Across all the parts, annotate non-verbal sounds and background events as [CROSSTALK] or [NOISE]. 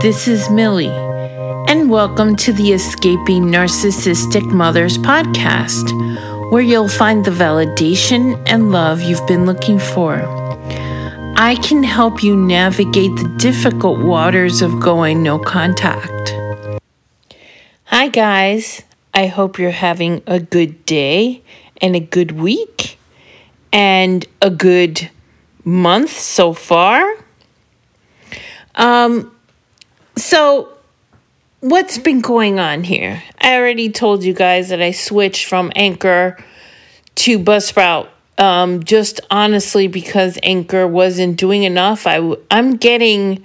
This is Millie, and welcome to the Escaping Narcissistic Mothers podcast, where you'll find the validation and love you've been looking for. I can help you navigate the difficult waters of going no contact. Hi, guys. I hope you're having a good day and a good week and a good month so far. Um, so what's been going on here? I already told you guys that I switched from Anchor to Buzzsprout. Um, just honestly because Anchor wasn't doing enough. I I'm getting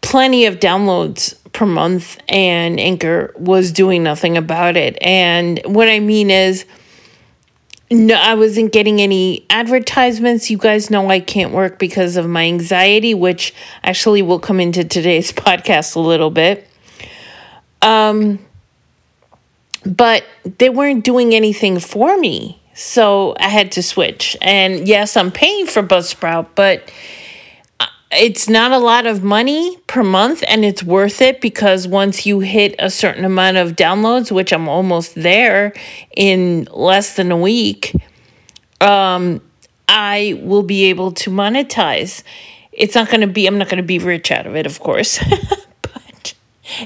plenty of downloads per month, and Anchor was doing nothing about it. And what I mean is no, I wasn't getting any advertisements. You guys know I can't work because of my anxiety, which actually will come into today's [LAUGHS] podcast a little bit. Um, but they weren't doing anything for me. So I had to switch. And yes, I'm paying for Buzzsprout, but it's not a lot of money per month and it's worth it because once you hit a certain amount of downloads which i'm almost there in less than a week um, i will be able to monetize. It's not going to be i'm not going to be rich out of it of course [LAUGHS] but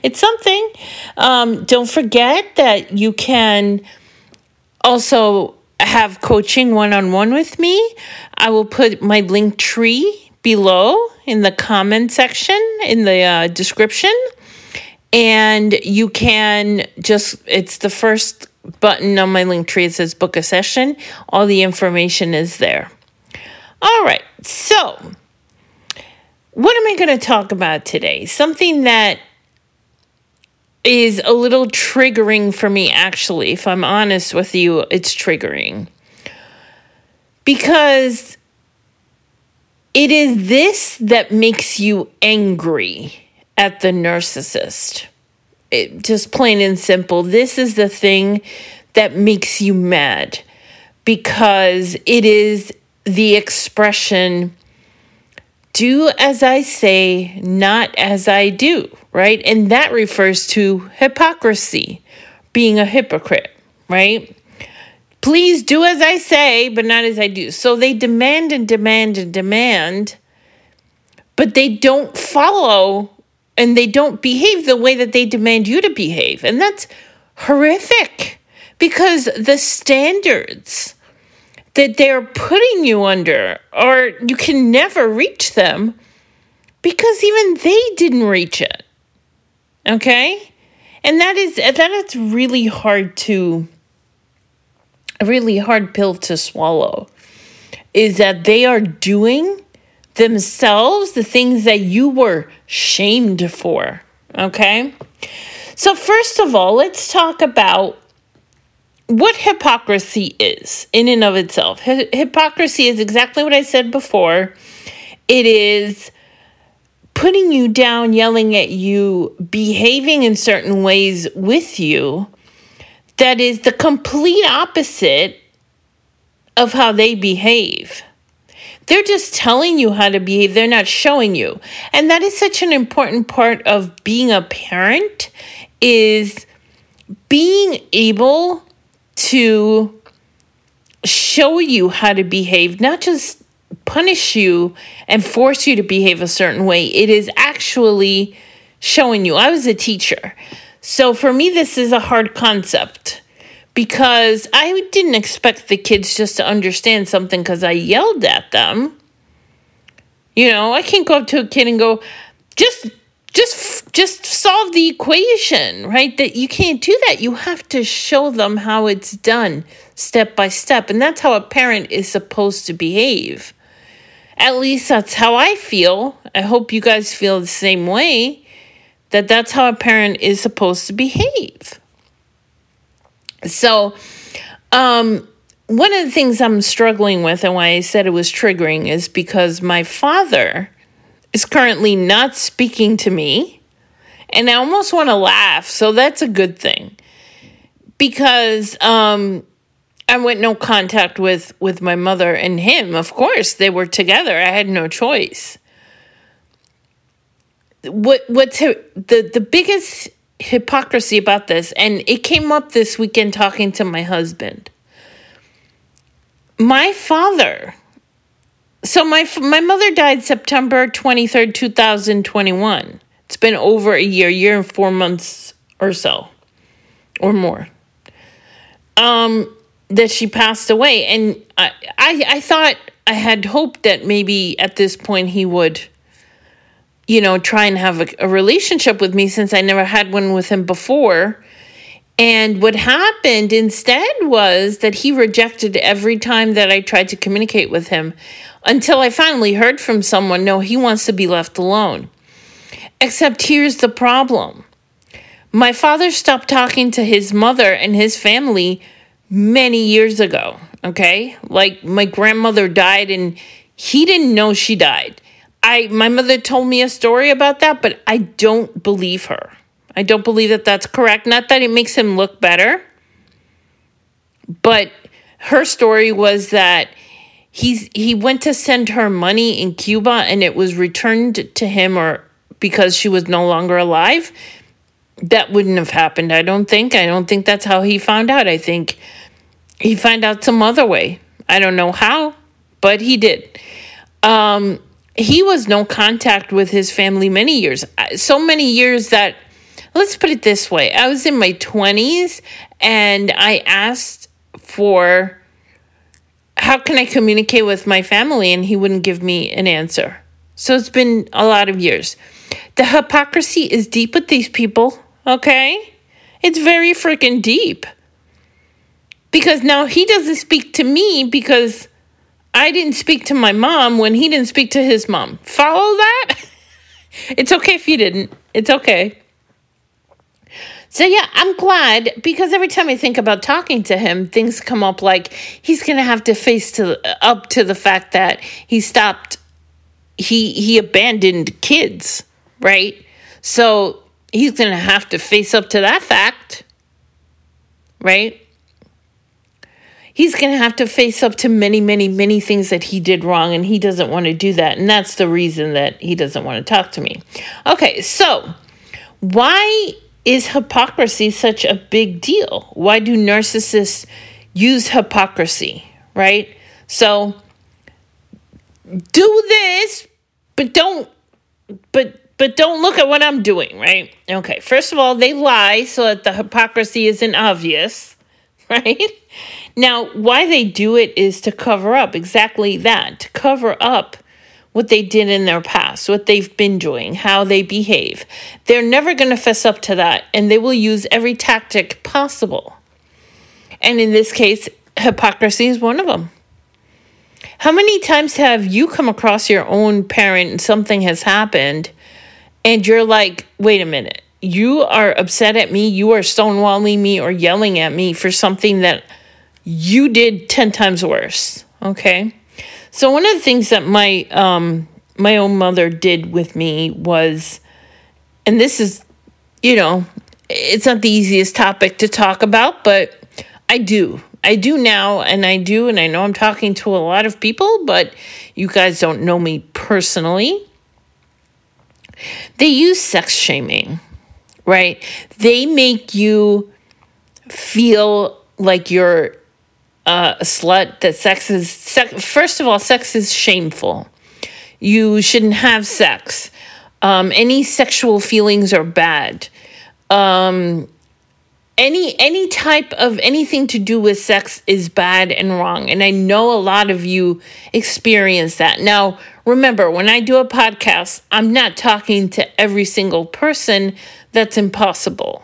it's something. Um, don't forget that you can also have coaching one-on-one with me. I will put my Linktree below in the comment section in the uh, description. And you can just it's the first button on my Linktree it says book a session. All the information is there. All right so what am i going to talk about today? Something that is a little triggering for me actually if i'm honest with you it's triggering. Because it is this that makes you angry at the narcissist. It, just plain and simple. This is the thing that makes you mad because it is the expression do as I say, not as I do, right? And that refers to hypocrisy, being a hypocrite, right? Please do as I say, but not as I do. So they demand and demand and demand, but they don't follow and they don't behave the way that they demand you to behave. And that's horrific because the standards that they're putting you under are you can never reach them because even they didn't reach it. Okay? And that is that is really hard to a really hard pill to swallow is that they are doing themselves the things that you were shamed for. Okay? So, first of all, let's talk about what hypocrisy is in and of itself. Hi- hypocrisy is exactly what I said before it is putting you down, yelling at you, behaving in certain ways with you that is the complete opposite of how they behave. They're just telling you how to behave, they're not showing you. And that is such an important part of being a parent is being able to show you how to behave, not just punish you and force you to behave a certain way. It is actually showing you. I was a teacher. So for me, this is a hard concept because I didn't expect the kids just to understand something because I yelled at them. You know, I can't go up to a kid and go, just just just solve the equation right? That you can't do that. You have to show them how it's done step by step and that's how a parent is supposed to behave. At least that's how i feel. I hope you guys feel the same way that that's how a parent is supposed to behave. So, um, one of the things I'm struggling with and why I said it was triggering is because my father is currently not speaking to me. And I almost want to laugh. So that's a good thing. Because um, I went no contact with, with my mother and him. Of course, they were together. I had no choice. What what's the the biggest hypocrisy about this, and it came up this weekend talking to my husband. My father. So my my mother died September 23rd, 2021. It's been over a year, year and 4 months or so or more. Um that she passed away and I I, I thought I had hoped that maybe at this point he would you know, try and have a, a relationship with me since I never had one with him before. And what happened instead was that he rejected every time that I tried to communicate with him until I finally heard from someone no, he wants to be left alone. Except here's the problem my father stopped talking to his mother and his family many years ago. Okay. Like my grandmother died and he didn't know she died. I my mother told me a story about that, but I don't believe her. I don't believe that that's correct. Not that it makes him look better, but her story was that he's he went to send her money in Cuba and it was returned to him or because she was no longer alive. That wouldn't have happened, I don't think. I don't think that's how he found out. I think he found out some other way. I don't know how, but he did. Um he was no contact with his family many years. So many years that, let's put it this way I was in my 20s and I asked for how can I communicate with my family, and he wouldn't give me an answer. So it's been a lot of years. The hypocrisy is deep with these people, okay? It's very freaking deep. Because now he doesn't speak to me because I didn't speak to my mom when he didn't speak to his mom. Follow that? [LAUGHS] it's okay if you didn't. It's okay. So yeah, I'm glad because every time I think about talking to him, things come up like he's going to have to face to up to the fact that he stopped he he abandoned kids, right? So he's going to have to face up to that fact. Right? He's going to have to face up to many, many, many things that he did wrong, and he doesn't want to do that. And that's the reason that he doesn't want to talk to me. Okay, so why is hypocrisy such a big deal? Why do narcissists use hypocrisy, right? So do this, but don't, but but don't look at what I'm doing, right? Okay, first of all, they lie so that the hypocrisy isn't obvious, [LAUGHS] right? Now, why they do it is to cover up exactly that, to cover up what they did in their past, what they've been doing, how they behave. They're never going to fess up to that, and they will use every tactic possible. And in this case, hypocrisy is one of them. How many times have you come across your own parent and something has happened, and you're like, wait a minute, you are upset at me, you are stonewalling me or yelling at me for something that you did 10 times worse. Okay. So, one of the things that my, um, my own mother did with me was, and this is, you know, it's not the easiest topic to talk about, but I do. I do now, and I do, and I know I'm talking to a lot of people, but you guys don't know me personally. They use sex shaming, right? They make you feel like you're uh, a slut, that sex is, sex, first of all, sex is shameful. You shouldn't have sex. Um, any sexual feelings are bad. Um, any any type of anything to do with sex is bad and wrong and i know a lot of you experience that now remember when i do a podcast i'm not talking to every single person that's impossible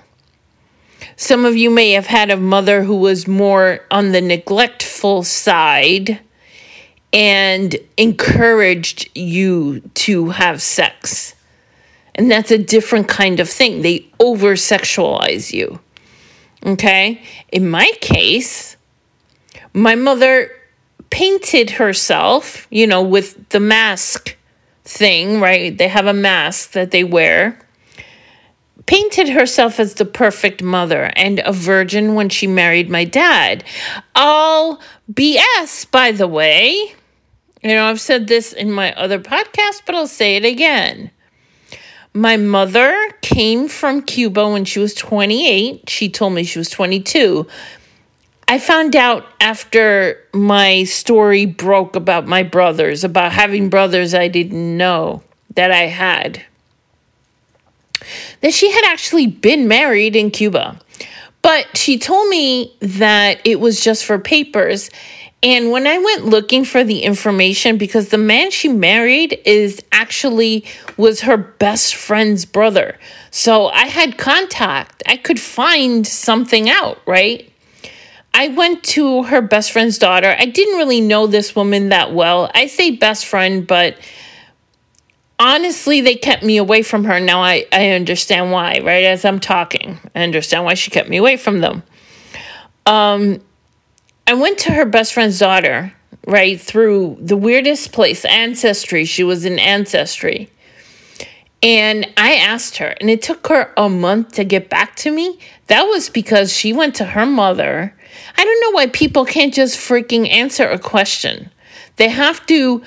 some of you may have had a mother who was more on the neglectful side and encouraged you to have sex. And that's a different kind of thing. They over sexualize you. Okay? In my case, my mother painted herself, you know, with the mask thing, right? They have a mask that they wear painted herself as the perfect mother and a virgin when she married my dad. All BS, by the way. You know, I've said this in my other podcast, but I'll say it again. my mother came from Cuba when she was 28. She told me she was 22. I found out after my story broke about my brothers, about having brothers I didn't know that I had, that she had actually been married in Cuba. But she told me that it was just for papers and when I went looking for the information, because the man she married is actually was her best friend's brother. So I had contact. I could find something out, right? I went to her best friend's daughter. I didn't really know this woman that well. I say best friend, but honestly, they kept me away from her. Now I, I understand why, right? As I'm talking, I understand why she kept me away from them. Um, I went to her best friend's daughter, right, through the weirdest place, Ancestry. She was in Ancestry. And I asked her, and it took her a month to get back to me. That was because she went to her mother. I don't know why people can't just freaking answer a question. They have to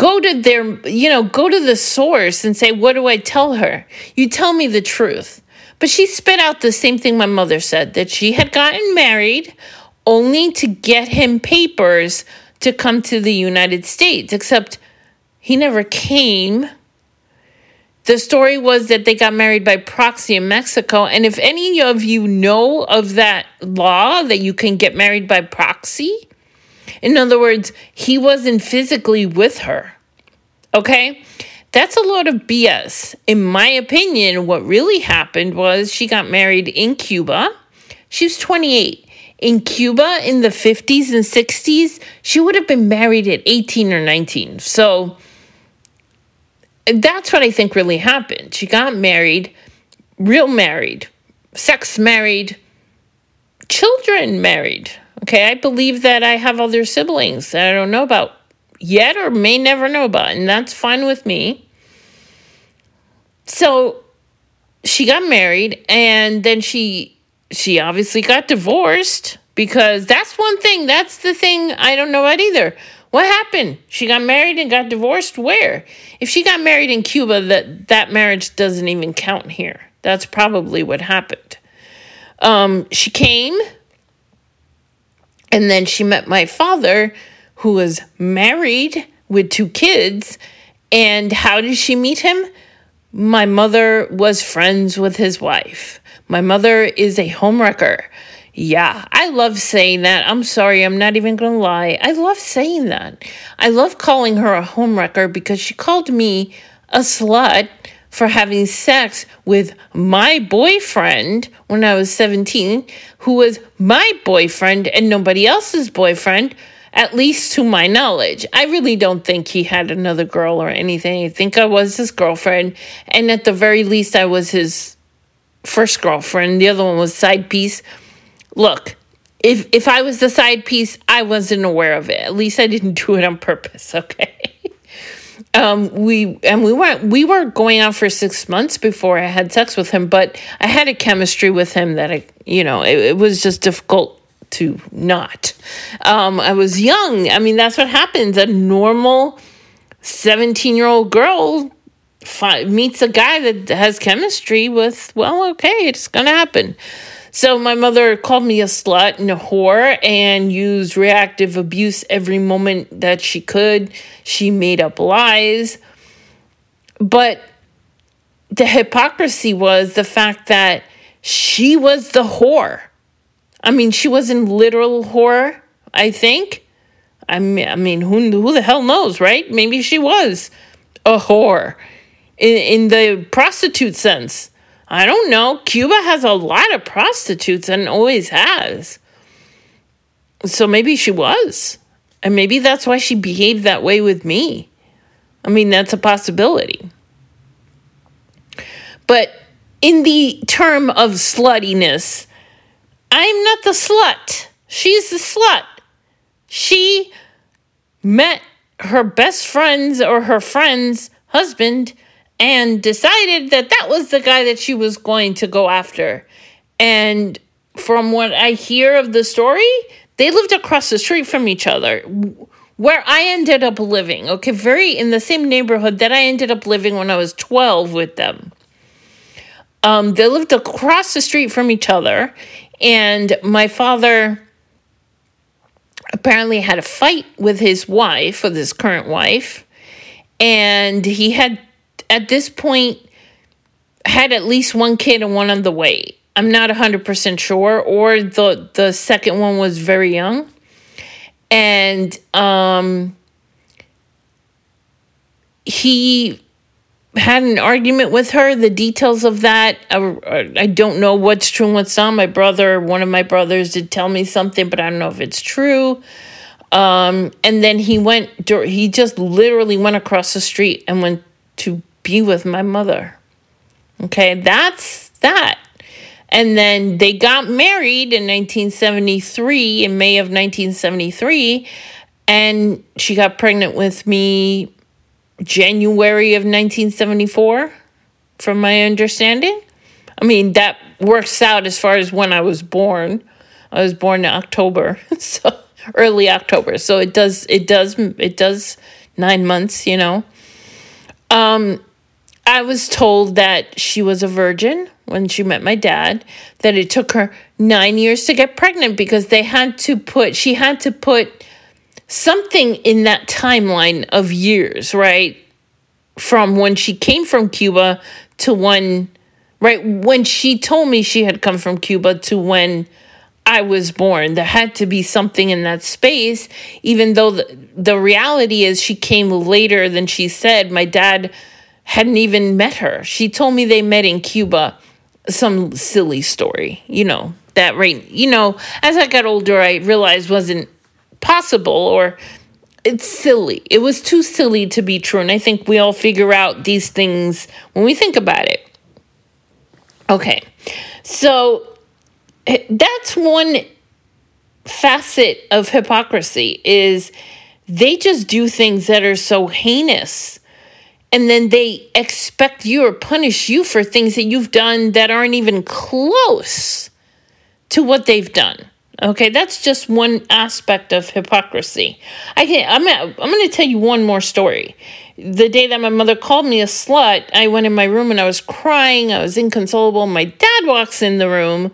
go to their, you know, go to the source and say, What do I tell her? You tell me the truth. But she spit out the same thing my mother said that she had gotten married only to get him papers to come to the United States, except he never came. The story was that they got married by proxy in Mexico. And if any of you know of that law that you can get married by proxy, in other words, he wasn't physically with her. Okay? That's a lot of BS. In my opinion, what really happened was she got married in Cuba. She was 28 in Cuba in the 50s and 60s, she would have been married at 18 or 19. So that's what I think really happened. She got married, real married, sex married, children married. Okay, I believe that I have other siblings that I don't know about yet or may never know about, and that's fine with me. So she got married and then she she obviously got divorced because that's one thing. That's the thing I don't know about either. What happened? She got married and got divorced? Where? If she got married in Cuba, that, that marriage doesn't even count here. That's probably what happened. Um, she came, and then she met my father, who was married with two kids. And how did she meet him? My mother was friends with his wife. My mother is a homewrecker. Yeah, I love saying that. I'm sorry, I'm not even going to lie. I love saying that. I love calling her a homewrecker because she called me a slut for having sex with my boyfriend when I was 17, who was my boyfriend and nobody else's boyfriend, at least to my knowledge. I really don't think he had another girl or anything. I think I was his girlfriend, and at the very least, I was his first girlfriend. The other one was side piece. Look, if if I was the side piece, I wasn't aware of it. At least I didn't do it on purpose. [LAUGHS] Okay. Um, we and we weren't we were going out for six months before I had sex with him, but I had a chemistry with him that I, you know, it, it was just difficult to not. Um, I was young. I mean, that's what happens. A normal seventeen year old girl fi- meets a guy that has chemistry with, well, okay, it's to happen. So my mother called me a slut and a whore and used reactive abuse every moment that she could. She made up lies. But the hypocrisy was the fact that she was the whore. I mean, she wasn't literal whore, I think. I mean, I mean who, who the hell knows, right? Maybe she was a whore in, in the prostitute sense. I don't know. Cuba has a lot of prostitutes and always has. So maybe she was. And maybe that's why she behaved that way with me. I mean, that's a possibility. But in the term of sluttiness, I'm not the slut. She's the slut. She met her best friends or her friend's husband and decided that that was the guy that she was going to go after. And from what I hear of the story, they lived across the street from each other where I ended up living. Okay, very in the same neighborhood that I ended up living when I was 12 with them. Um, they lived across the street from each other, and my father apparently had a fight with his wife, with his current wife, and he had at this point had at least one kid and one on the way. I'm not 100% sure or the the second one was very young. And um he had an argument with her. The details of that, I, I don't know what's true and what's not. My brother, one of my brothers, did tell me something, but I don't know if it's true. Um, and then he went, he just literally went across the street and went to be with my mother. Okay, that's that. And then they got married in 1973, in May of 1973, and she got pregnant with me January of 1974, from my understanding. I mean, that works out as far as when I was born. I was born in October, [LAUGHS] so early October. So it does it does it does 9 months, you know. Um I was told that she was a virgin when she met my dad, that it took her 9 years to get pregnant because they had to put she had to put something in that timeline of years, right? From when she came from Cuba to when, right, when she told me she had come from Cuba to when I was born. There had to be something in that space, even though the, the reality is she came later than she said. My dad hadn't even met her. She told me they met in Cuba. Some silly story, you know, that right, you know, as I got older, I realized wasn't possible or it's silly. It was too silly to be true. And I think we all figure out these things when we think about it. Okay. So eh, that's one facet of hypocrisy is they just do things that are so heinous and then they expect you or punish you for things that you've done that aren't even close to what they've done. Okay, that's just one aspect of hypocrisy. I can I'm I'm going to tell you one more story. The day that my mother called me a slut, I went in my room and I was crying. I was inconsolable. My dad walks in the room.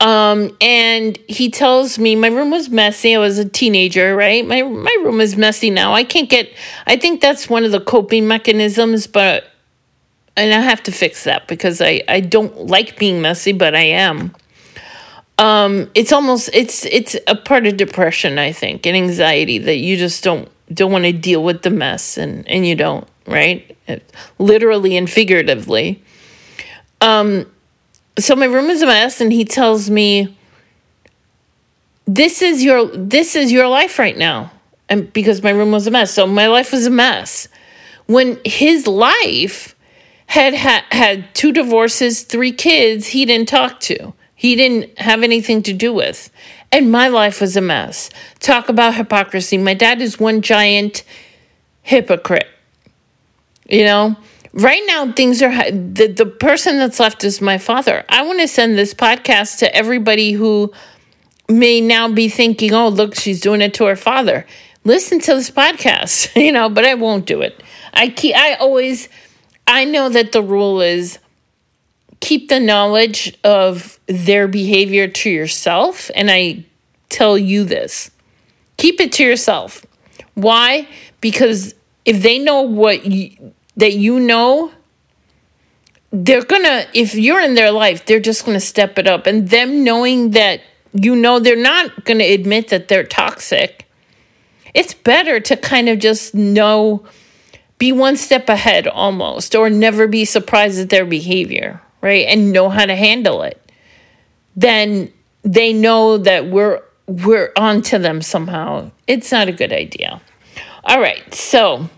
Um, and he tells me my room was messy. I was a teenager, right? My my room is messy now. I can't get I think that's one of the coping mechanisms, but and I have to fix that because I, I don't like being messy, but I am um it's almost it's it's a part of depression i think and anxiety that you just don't don't want to deal with the mess and and you don't right literally and figuratively um so my room is a mess and he tells me this is your this is your life right now and because my room was a mess so my life was a mess when his life had had, had two divorces three kids he didn't talk to he didn't have anything to do with. And my life was a mess. Talk about hypocrisy. My dad is one giant hypocrite. You know, right now things are the, the person that's left is my father. I want to send this podcast to everybody who may now be thinking, oh, look, she's doing it to her father. Listen to this podcast, [LAUGHS] you know, but I won't do it. I keep, I always, I know that the rule is keep the knowledge of their behavior to yourself. And I tell you this keep it to yourself. Why? Because if they know what you, that you know, they're gonna, if you're in their life, they're just gonna step it up. And them knowing that you know they're not gonna admit that they're toxic, it's better to kind of just know, be one step ahead almost, or never be surprised at their behavior right, and know how to handle it, then they know that we're we're onto them somehow. It's not a good idea. All right, so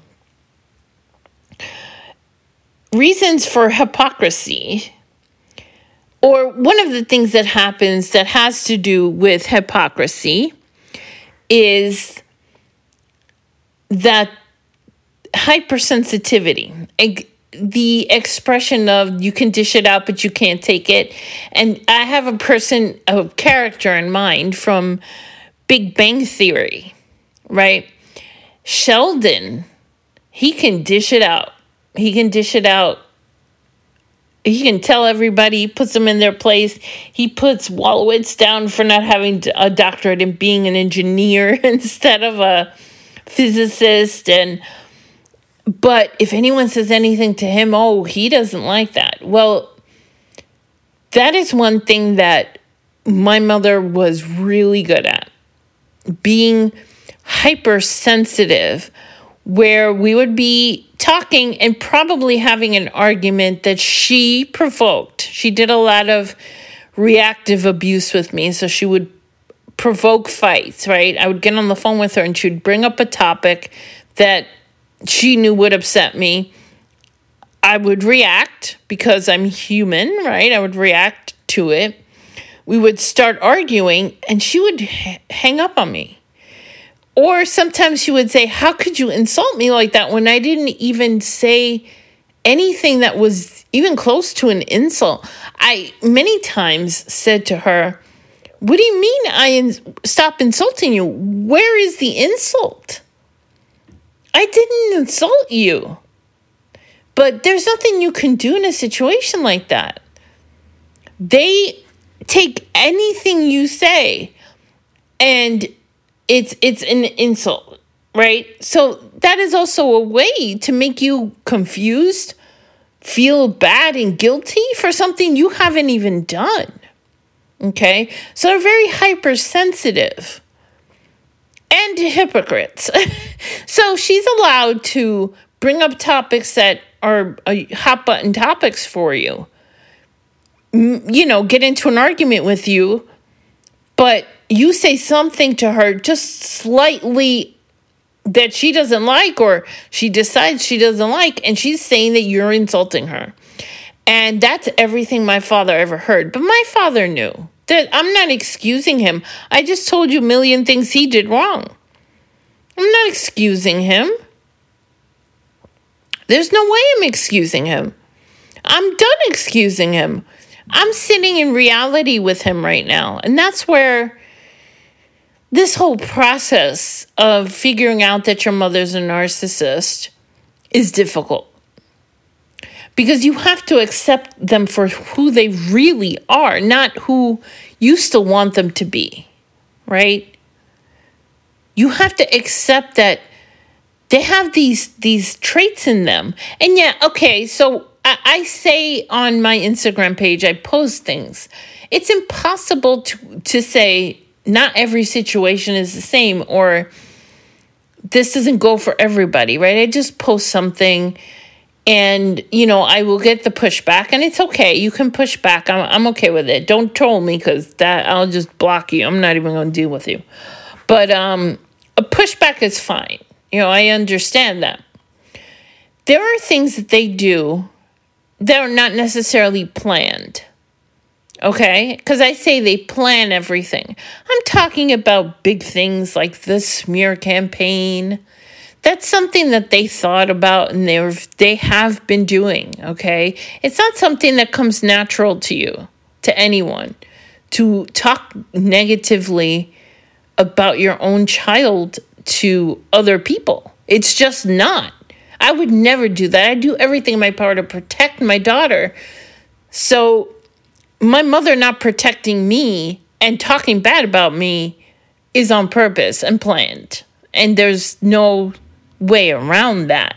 reasons for hypocrisy or one of the things that happens that has to do with hypocrisy is that hypersensitivity the expression of you can dish it out but you can't take it. And i have a person a character in mind from big bang theory right? Sheldon he can dish it out he can dish it out he can tell everybody, he puts them in their place. He puts Wolowitz down for not having a doctorate and being an engineer [LAUGHS] instead of a physicist. And but if anyone says anything to him, oh, he doesn't like that. Well, that is one thing that my mother was really good at being hypersensitive, where we would be talking and probably having an argument that she provoked. She did a lot of reactive abuse with me, so she would provoke fights, right? I would get on the phone with her and she'd bring up a topic that she knew would upset me. I would react because I'm human, right? I would react to it. We would start arguing and she would h- hang up on me. Or sometimes she would say, How could you insult me like that when I didn't even say anything that was even close to an insult? I many times said to her, What do you mean I ins- stop insulting you? Where is the insult? I didn't insult you. But there's nothing you can do in a situation like that. They take anything you say and it's it's an insult, right? So that is also a way to make you confused, feel bad and guilty for something you haven't even done. Okay? So they're very hypersensitive and hypocrites. [LAUGHS] so she's allowed to bring up topics that are uh, hot button topics for you. M- you know, get into an argument with you, but you say something to her just slightly that she doesn't like or she decides she doesn't like and she's saying that you're insulting her. And that's everything my father ever heard. But my father knew that I'm not excusing him. I just told you a million things he did wrong. I'm not excusing him. There's no way I'm excusing him. I'm done excusing him. I'm sitting in reality with him right now. And that's where this whole process of figuring out that your mother's a narcissist is difficult because you have to accept them for who they really are, not who you still want them to be, right? You have to accept that they have these these traits in them. And yeah, okay, so I, I say on my Instagram page, I post things. It's impossible to to say not every situation is the same or this doesn't go for everybody, right? I just post something and you know i will get the pushback and it's okay. You can push back. I'm, I'm okay with it. Don't troll me because that i'll just block you. I'm not even going to deal with you. But um a pushback is fine. You know i understand that. There are things that they do that are not necessarily planned okay? Because i say they plan everything. I'm talking about big things like the smear campaign. That's something that they thought about and they they have been doing okay? It's not something that comes natural to you to anyone to talk negatively about your own child to other people. It's just not. I would never do that. I do everything in my power to protect my daughter. So my mother not protecting me and talking bad about me is on purpose and planned and there's no way around that.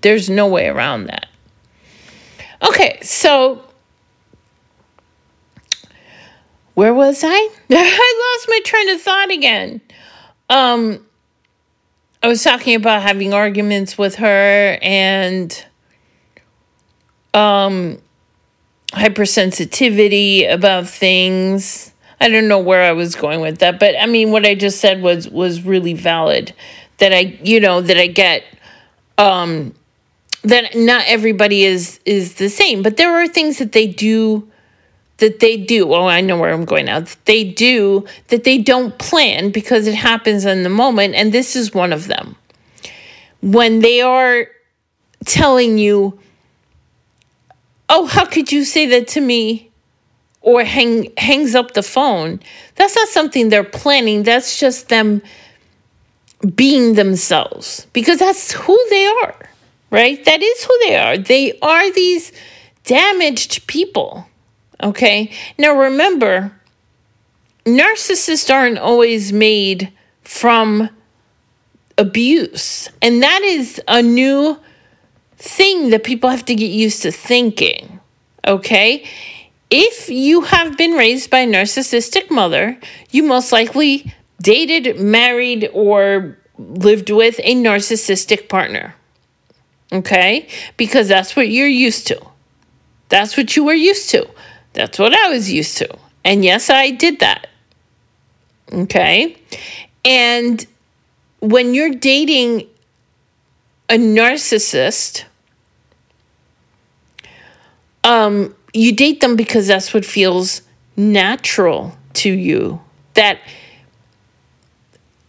There's no way around that. Okay, so where was I? [LAUGHS] I lost my train of thought again. Um I was talking about having arguments with her and um hypersensitivity about things. I don't know where I was going with that, but I mean what I just said was was really valid that I, you know, that I get um that not everybody is is the same, but there are things that they do that they do. Oh, I know where I'm going now. That They do that they don't plan because it happens in the moment, and this is one of them. When they are telling you, "Oh, how could you say that to me?" or hang hangs up the phone. That's not something they're planning. That's just them being themselves because that's who they are, right? That is who they are. They are these damaged people. Okay. Now remember, narcissists aren't always made from abuse. And that is a new thing that people have to get used to thinking. Okay? If you have been raised by a narcissistic mother, you most likely dated, married, or lived with a narcissistic partner. Okay? Because that's what you're used to. That's what you were used to. That's what I was used to. And yes, I did that. Okay? And when you're dating a narcissist, um, you date them because that's what feels natural to you. That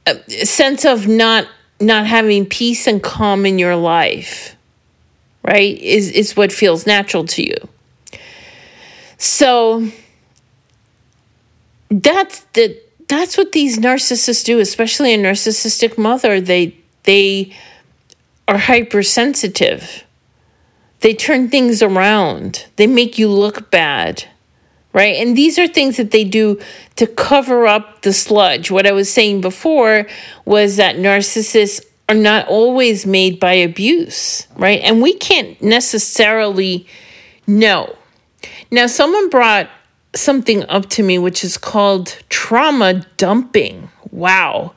uh, sense of not not having peace and calm in your life, right? Is is what feels natural to you. So that's the that's what these narcissists do, especially a narcissistic mother. They they are hypersensitive. They turn things around. They make you look bad. Right? And these are things that they do to cover up the sludge. What I was saying before was that narcissists are not always made by abuse, right? And we can't necessarily know. Now, someone brought something up to me which is called trauma dumping. Wow.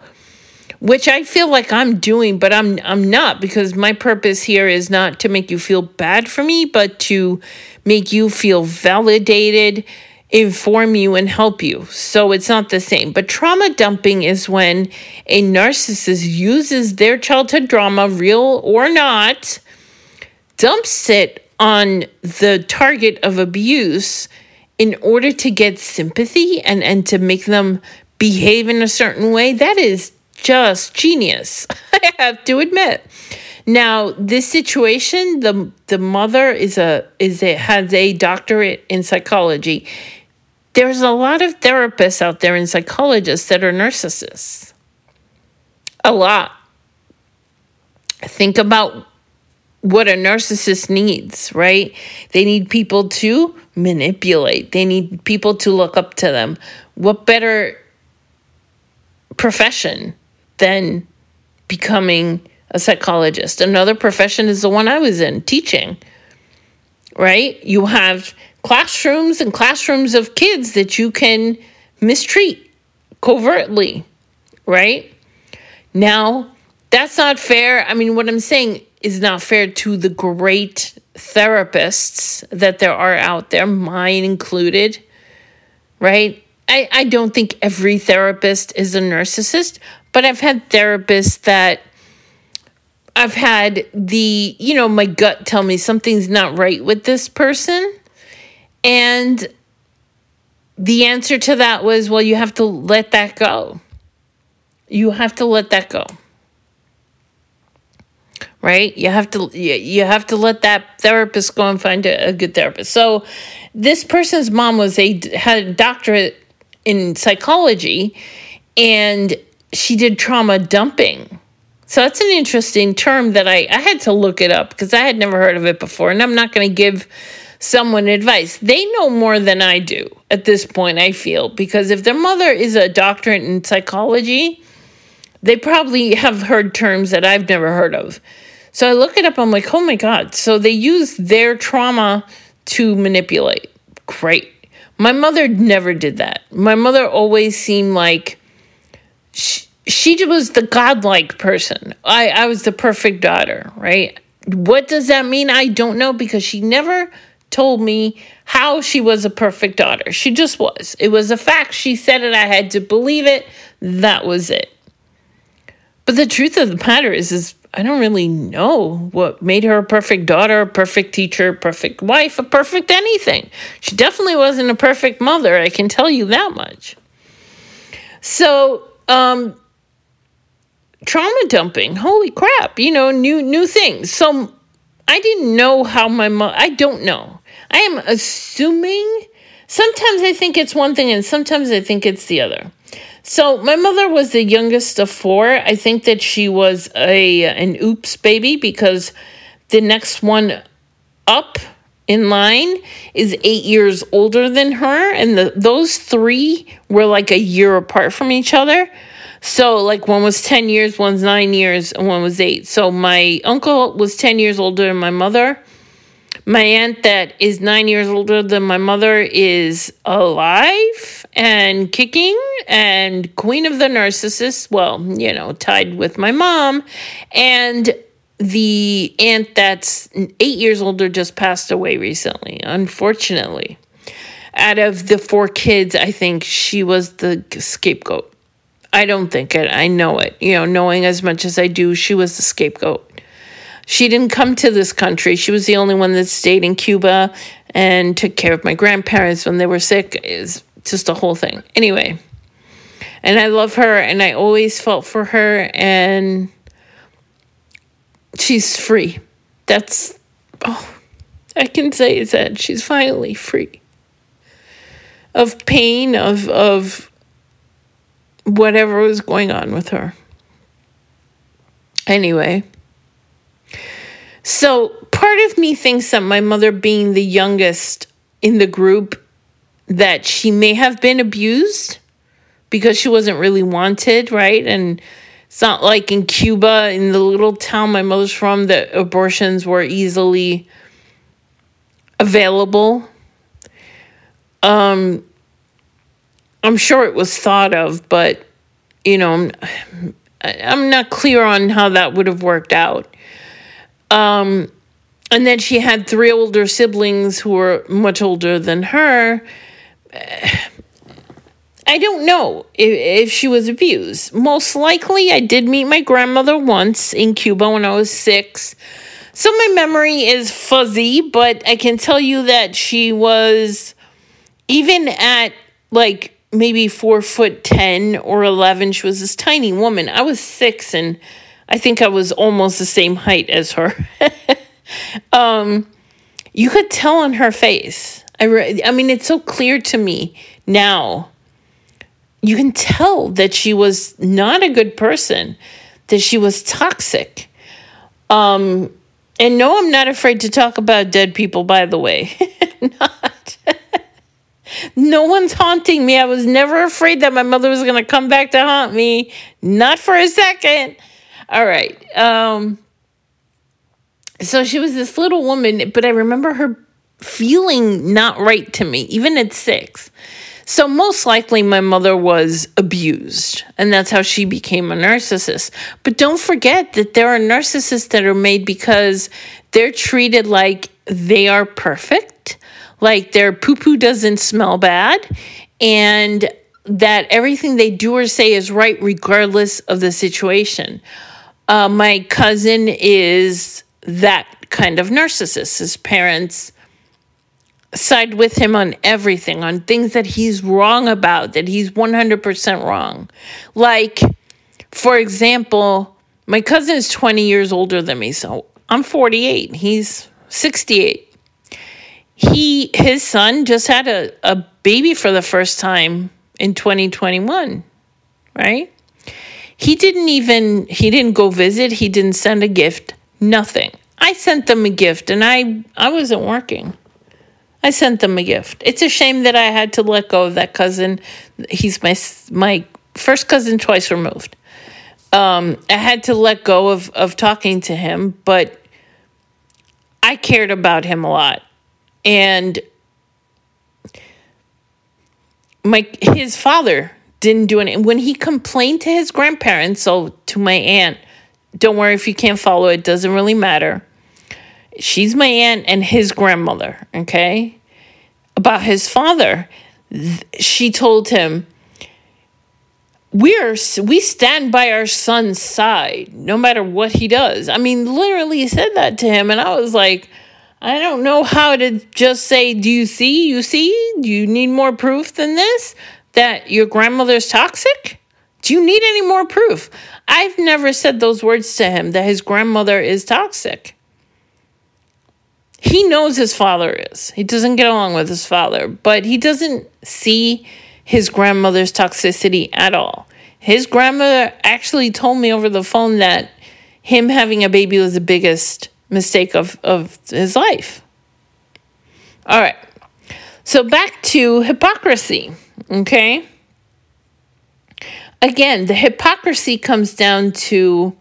Which I feel like I'm doing, but I'm I'm not because my purpose here is not to make you feel bad for me, but to make you feel validated, inform you and help you. So it's not the same. But trauma dumping is when a narcissist uses their childhood drama, real or not, dumps it on the target of abuse in order to get sympathy and, and to make them behave in a certain way, that is just genius. [LAUGHS] I have to admit. Now, this situation, the the mother is a is a has a doctorate in psychology. There's a lot of therapists out there and psychologists that are narcissists. A lot. Think about what a narcissist needs, right? They need people to manipulate, they need people to look up to them. What better profession than becoming a psychologist? Another profession is the one I was in, teaching, right? You have classrooms and classrooms of kids that you can mistreat covertly, right? Now, that's not fair. I mean, what I'm saying is not fair to the great therapists that there are out there, mine included, right? I, I don't think every therapist is a narcissist, but I've had therapists that I've had the, you know, my gut tell me something's not right with this person. And the answer to that was, well, you have to let that go. You have to let that go right you have to you have to let that therapist go and find a, a good therapist so this person's mom was a had a doctorate in psychology and she did trauma dumping so that's an interesting term that I, I had to look it up because I had never heard of it before. And I'm not going to give someone advice. They know more than I do at this point, I feel, because if their mother is a doctorate in psychology, they probably have heard terms that I've never heard of. So I look it up. I'm like, oh my God. So they use their trauma to manipulate. Great. My mother never did that. My mother always seemed like she, she was the godlike person. I, I was the perfect daughter, right? What does that mean? I don't know because she never told me how she was a perfect daughter. She just was. It was a fact. She said it. I had to believe it. That was it. But the truth of the matter is, is I don't really know what made her a perfect daughter, a perfect teacher, a perfect wife, a perfect anything. She definitely wasn't a perfect mother, I can tell you that much. So, um, trauma dumping, holy crap, you know, new new things. So I didn't know how my mom I don't know. I am assuming sometimes I think it's one thing and sometimes I think it's the other. So my mother was the youngest of four. I think that she was a an oops baby because the next one up in line is eight years older than her, and the, those three were like a year apart from each other. So, like, one was 10 years, one's nine years, and one was eight. So, my uncle was 10 years older than my mother. My aunt, that is nine years older than my mother, is alive and kicking and queen of the narcissists. Well, you know, tied with my mom. And the aunt that's eight years older just passed away recently, unfortunately. Out of the four kids, I think she was the scapegoat. I don't think it. I know it. You know, knowing as much as I do, she was the scapegoat. She didn't come to this country. She was the only one that stayed in Cuba and took care of my grandparents when they were sick. Is just a whole thing. Anyway, and I love her and I always felt for her and she's free. That's oh, I can say is that she's finally free of pain of of whatever was going on with her. Anyway, so part of me thinks that my mother being the youngest in the group that she may have been abused because she wasn't really wanted, right? And it's not like in Cuba, in the little town my mother's from, that abortions were easily available. Um, I'm sure it was thought of, but you know, I'm, I'm not clear on how that would have worked out. Um, and then she had three older siblings who were much older than her. I don't know if, if, she was abused. Most likely, I did meet my grandmother once in Cuba when I was six. So my memory is fuzzy, but I can tell you that she was, even at like maybe four foot 10 or 11, she was this tiny woman. I was six, and I think I was almost the same height as her. [LAUGHS] um, you could tell on her face. I, re- I mean, it's so clear to me now you can tell that she was not a good person, that she was toxic. Um, and no, I'm not afraid to talk about dead people, by the way. [LAUGHS] not. no one's haunting me. I was never afraid that my mother was going to come back to haunt me. Not for a second. All right. Um, so she was this little woman, but I remember her feeling not right to me, even at six. So, most likely, my mother was abused, and that's how she became a narcissist. But don't forget that there are narcissists that are made because they're treated like they are perfect, like their poo poo doesn't smell bad, and that everything they do or say is right regardless of the situation. Uh, my cousin is that kind of narcissist. His parents side with him on everything, on things that he's wrong about, that he's 100% wrong. Like, for example, my cousin is 20 years older than me, so I'm 48. He's 68. He his son just had a, a baby for the first time in 2021, right? He didn't even he didn't go visit, he didn't send a gift, nothing. I sent them a gift and I I wasn't working. I sent them a gift. It's a shame that I had to let go of that cousin. He's my my first cousin twice removed. Um, I had to let go of of talking to him, but I cared about him a lot, and my his father didn't do anything when he complained to his grandparents. So to my aunt, don't worry if you can't follow it; doesn't really matter she's my aunt and his grandmother, okay? About his father. She told him, we're we stand by our son's side no matter what he does. I mean, literally said that to him and I was like, I don't know how to just say, do you see? You see? Do you need more proof than this that your grandmother's toxic? Do you need any more proof? I've never said those words to him that his grandmother is toxic. He knows his father is. He doesn't get along with his father, but he doesn't see his grandmother's toxicity at all. His grandmother actually told me over the phone that him having a baby was the biggest mistake of, of his life. All right. So back to hypocrisy, okay? Again, the hypocrisy comes down to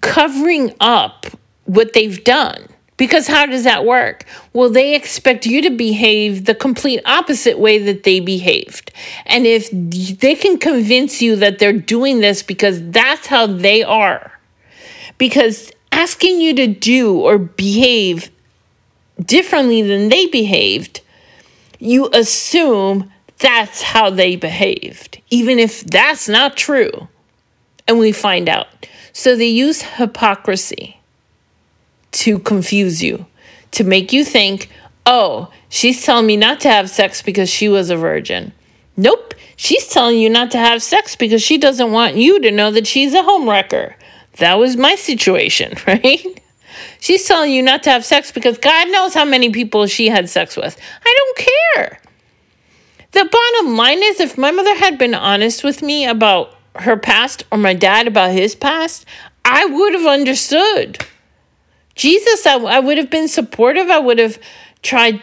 covering up what they've done. Because how does that work? Well, they expect you to behave the complete opposite way that they behaved. And if they can convince you that they're doing this because that's how they are, because asking you to do or behave differently than they behaved, you assume that's how they behaved, even if that's not true. And we find out. So they use hypocrisy to confuse you, to make you think, oh, she's telling me not to have sex because she was a virgin. Nope, she's telling you not to have sex because she doesn't want you to know that she's a homewrecker. That was my situation, [LAUGHS] right? She's telling you not to have sex because God knows how many people she had sex with. I don't care. The bottom line is if my mother had been honest with me about her past or my dad about his past, I would have understood. Jesus, I, I would have been supportive. I would have tried,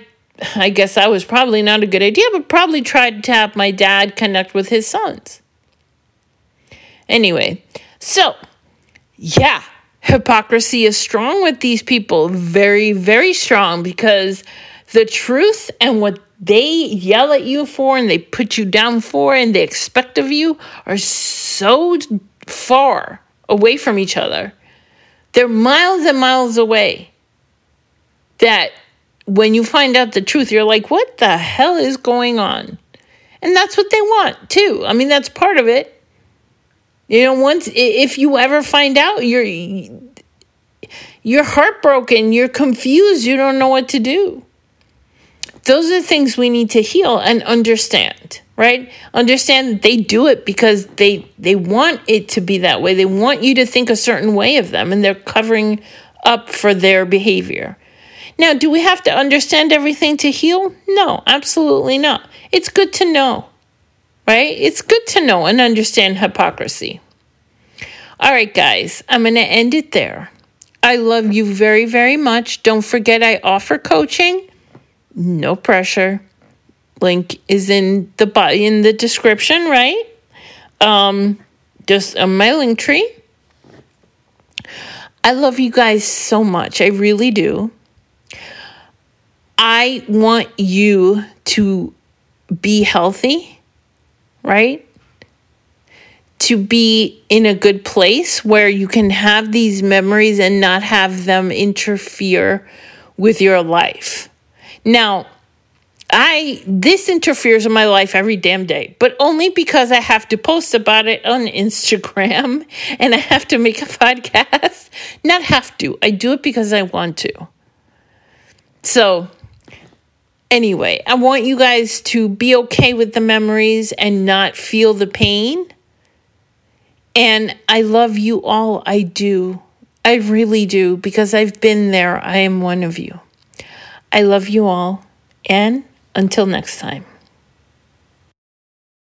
I guess that was probably not a good idea, but probably tried to have my dad connect with his sons. Anyway, so yeah, hypocrisy is strong with these people, very, very strong because the truth and what they yell at you for and they put you down for and they expect of you are so far away from each other. They're miles and miles away that when you find out the truth, you're like, what the hell is going on? And that's what they want too. I mean, that's part of it. You know, once if you ever find out, you're you're heartbroken, you're confused, you don't know what to do. Those are the things we need to heal and understand, right? Understand they do it because they they want it to be that way. They want you to think a certain way of them and they're covering up for their behavior. Now, do we have to understand everything to heal? No, absolutely not. It's good to know, right? It's good to know and understand hypocrisy. All right, guys, I'm going to end it there. I love you very, very much. Don't forget, I offer coaching. No pressure. Link is in the in the description, right? Um, just a mailing tree. I love you guys so much. I really do. I want you to be healthy, right? to be in a good place where you can have these memories and not have them interfere with your life. Now, I this interferes with my life every damn day, but only because I have to post about it on Instagram [LAUGHS] and I have to make a podcast. Not have to. I do it because I want to. So, anyway, I want you guys to be okay with the memories and not feel the pain and I love you all. I do. I really do because I've been there. I am one of you. I love you all. And until next time.